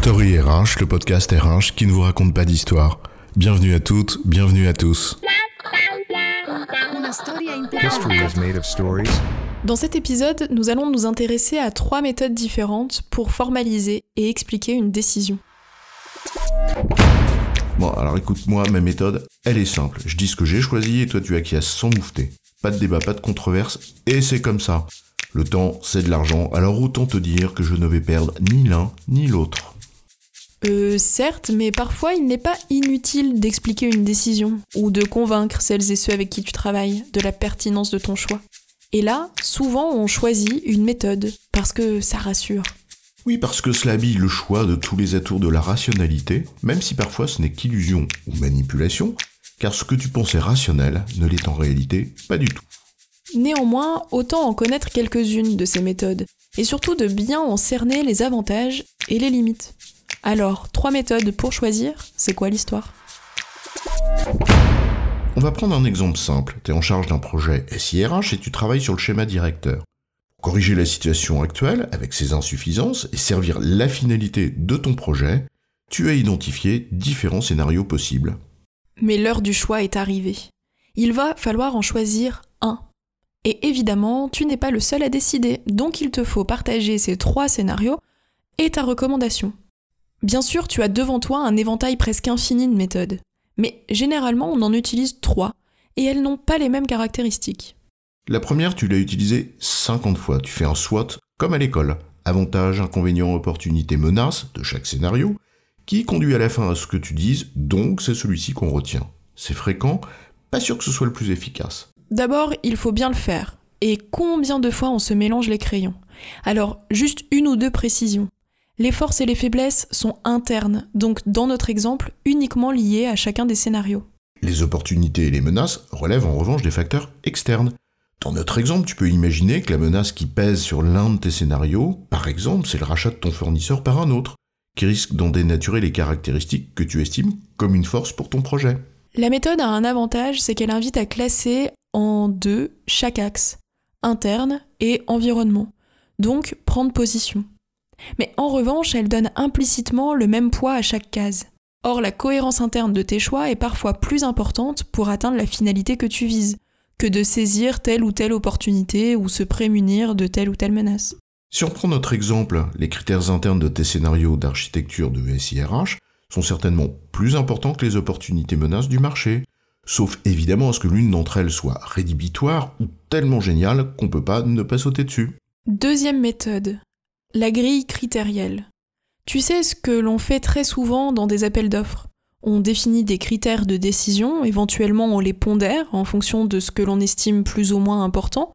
Story RH, le podcast RH qui ne vous raconte pas d'histoire. Bienvenue à toutes, bienvenue à tous. Dans cet épisode, nous allons nous intéresser à trois méthodes différentes pour formaliser et expliquer une décision. Bon, alors écoute-moi, ma méthode, elle est simple. Je dis ce que j'ai choisi et toi tu acquiesces sans moufter. Pas de débat, pas de controverse, et c'est comme ça. Le temps, c'est de l'argent, alors autant te dire que je ne vais perdre ni l'un ni l'autre. Euh, certes, mais parfois il n'est pas inutile d'expliquer une décision ou de convaincre celles et ceux avec qui tu travailles de la pertinence de ton choix. Et là, souvent on choisit une méthode parce que ça rassure. Oui, parce que cela habille le choix de tous les atours de la rationalité, même si parfois ce n'est qu'illusion ou manipulation, car ce que tu pensais rationnel ne l'est en réalité pas du tout. Néanmoins, autant en connaître quelques-unes de ces méthodes, et surtout de bien en cerner les avantages et les limites. Alors, trois méthodes pour choisir, c'est quoi l'histoire? On va prendre un exemple simple. Tu es en charge d'un projet SIRH et tu travailles sur le schéma directeur. Pour corriger la situation actuelle avec ses insuffisances et servir la finalité de ton projet, tu as identifié différents scénarios possibles. Mais l'heure du choix est arrivée. Il va falloir en choisir un. Et évidemment, tu n'es pas le seul à décider, donc il te faut partager ces trois scénarios et ta recommandation. Bien sûr, tu as devant toi un éventail presque infini de méthodes, mais généralement on en utilise trois, et elles n'ont pas les mêmes caractéristiques. La première, tu l'as utilisée 50 fois. Tu fais un SWOT comme à l'école. Avantages, inconvénients, opportunités, menaces de chaque scénario, qui conduit à la fin à ce que tu dises, donc c'est celui-ci qu'on retient. C'est fréquent, pas sûr que ce soit le plus efficace. D'abord, il faut bien le faire. Et combien de fois on se mélange les crayons? Alors, juste une ou deux précisions. Les forces et les faiblesses sont internes, donc dans notre exemple, uniquement liées à chacun des scénarios. Les opportunités et les menaces relèvent en revanche des facteurs externes. Dans notre exemple, tu peux imaginer que la menace qui pèse sur l'un de tes scénarios, par exemple, c'est le rachat de ton fournisseur par un autre, qui risque d'en dénaturer les caractéristiques que tu estimes comme une force pour ton projet. La méthode a un avantage, c'est qu'elle invite à classer en deux chaque axe, interne et environnement, donc prendre position. Mais en revanche, elle donne implicitement le même poids à chaque case. Or, la cohérence interne de tes choix est parfois plus importante pour atteindre la finalité que tu vises, que de saisir telle ou telle opportunité ou se prémunir de telle ou telle menace. Si on prend notre exemple, les critères internes de tes scénarios d'architecture de SIRH sont certainement plus importants que les opportunités menaces du marché, sauf évidemment à ce que l'une d'entre elles soit rédhibitoire ou tellement géniale qu'on peut pas ne pas sauter dessus. Deuxième méthode, la grille critérielle. Tu sais ce que l'on fait très souvent dans des appels d'offres? On définit des critères de décision, éventuellement on les pondère en fonction de ce que l'on estime plus ou moins important,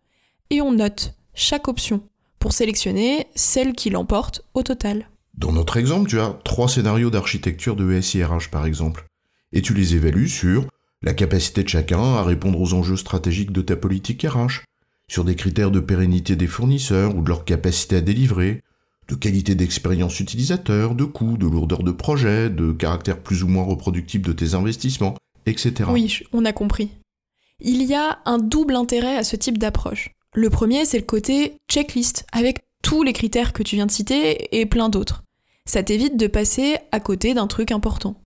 et on note chaque option pour sélectionner celle qui l'emporte au total. Dans notre exemple, tu as trois scénarios d'architecture de SIRH par exemple, et tu les évalues sur la capacité de chacun à répondre aux enjeux stratégiques de ta politique RH, sur des critères de pérennité des fournisseurs ou de leur capacité à délivrer, de qualité d'expérience utilisateur, de coût, de lourdeur de projet, de caractère plus ou moins reproductible de tes investissements, etc. Oui, on a compris. Il y a un double intérêt à ce type d'approche. Le premier, c'est le côté checklist, avec tous les critères que tu viens de citer et plein d'autres. Ça t'évite de passer à côté d'un truc important.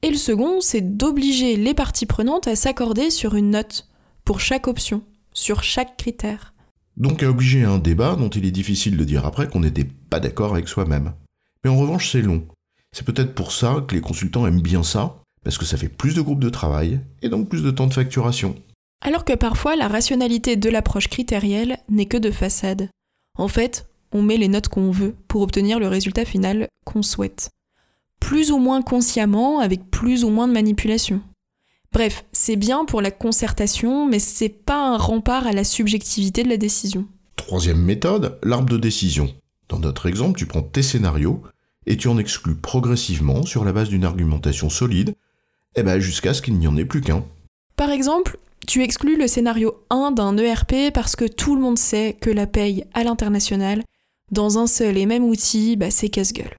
Et le second, c'est d'obliger les parties prenantes à s'accorder sur une note, pour chaque option, sur chaque critère. Donc à obliger à un débat dont il est difficile de dire après qu'on n'était pas d'accord avec soi-même. Mais en revanche, c'est long. C'est peut-être pour ça que les consultants aiment bien ça, parce que ça fait plus de groupes de travail et donc plus de temps de facturation. Alors que parfois la rationalité de l'approche critérielle n'est que de façade. En fait, on met les notes qu'on veut pour obtenir le résultat final qu'on souhaite. Plus ou moins consciemment, avec plus ou moins de manipulation. Bref, c'est bien pour la concertation, mais c'est pas un rempart à la subjectivité de la décision. Troisième méthode, l'arbre de décision. Dans notre exemple, tu prends tes scénarios et tu en exclus progressivement sur la base d'une argumentation solide, et ben jusqu'à ce qu'il n'y en ait plus qu'un. Par exemple, tu exclus le scénario 1 d'un ERP parce que tout le monde sait que la paye à l'international, dans un seul et même outil, bah, c'est casse-gueule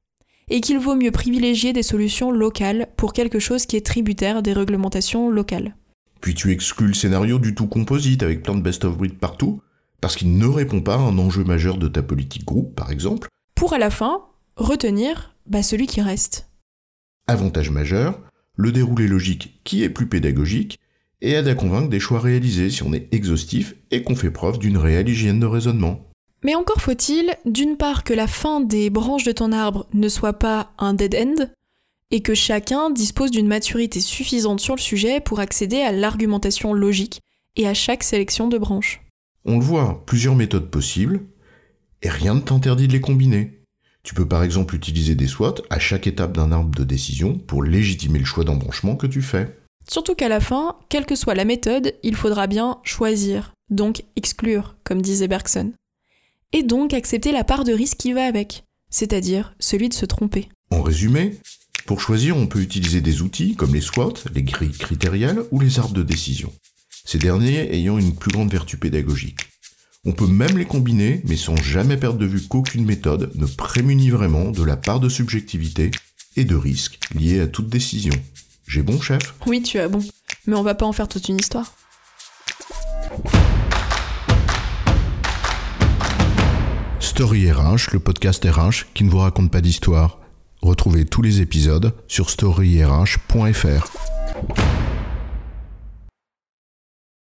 et qu'il vaut mieux privilégier des solutions locales pour quelque chose qui est tributaire des réglementations locales. Puis tu exclus le scénario du tout composite avec plein de best-of-breed partout, parce qu'il ne répond pas à un enjeu majeur de ta politique groupe, par exemple. Pour à la fin, retenir Bah celui qui reste. Avantage majeur, le déroulé logique qui est plus pédagogique et aide à convaincre des choix réalisés si on est exhaustif et qu'on fait preuve d'une réelle hygiène de raisonnement. Mais encore faut-il, d'une part, que la fin des branches de ton arbre ne soit pas un dead end, et que chacun dispose d'une maturité suffisante sur le sujet pour accéder à l'argumentation logique et à chaque sélection de branches. On le voit, plusieurs méthodes possibles, et rien ne t'interdit de les combiner. Tu peux par exemple utiliser des SWOT à chaque étape d'un arbre de décision pour légitimer le choix d'embranchement que tu fais. Surtout qu'à la fin, quelle que soit la méthode, il faudra bien choisir, donc exclure, comme disait Bergson. Et donc accepter la part de risque qui va avec, c'est-à-dire celui de se tromper. En résumé, pour choisir, on peut utiliser des outils comme les SWOT, les grilles critérielles ou les arbres de décision, ces derniers ayant une plus grande vertu pédagogique. On peut même les combiner, mais sans jamais perdre de vue qu'aucune méthode ne prémunit vraiment de la part de subjectivité et de risque liée à toute décision. J'ai bon, chef? Oui, tu as bon. Mais on va pas en faire toute une histoire. Story RH, le podcast RH qui ne vous raconte pas d'histoire. Retrouvez tous les épisodes sur storyrh.fr.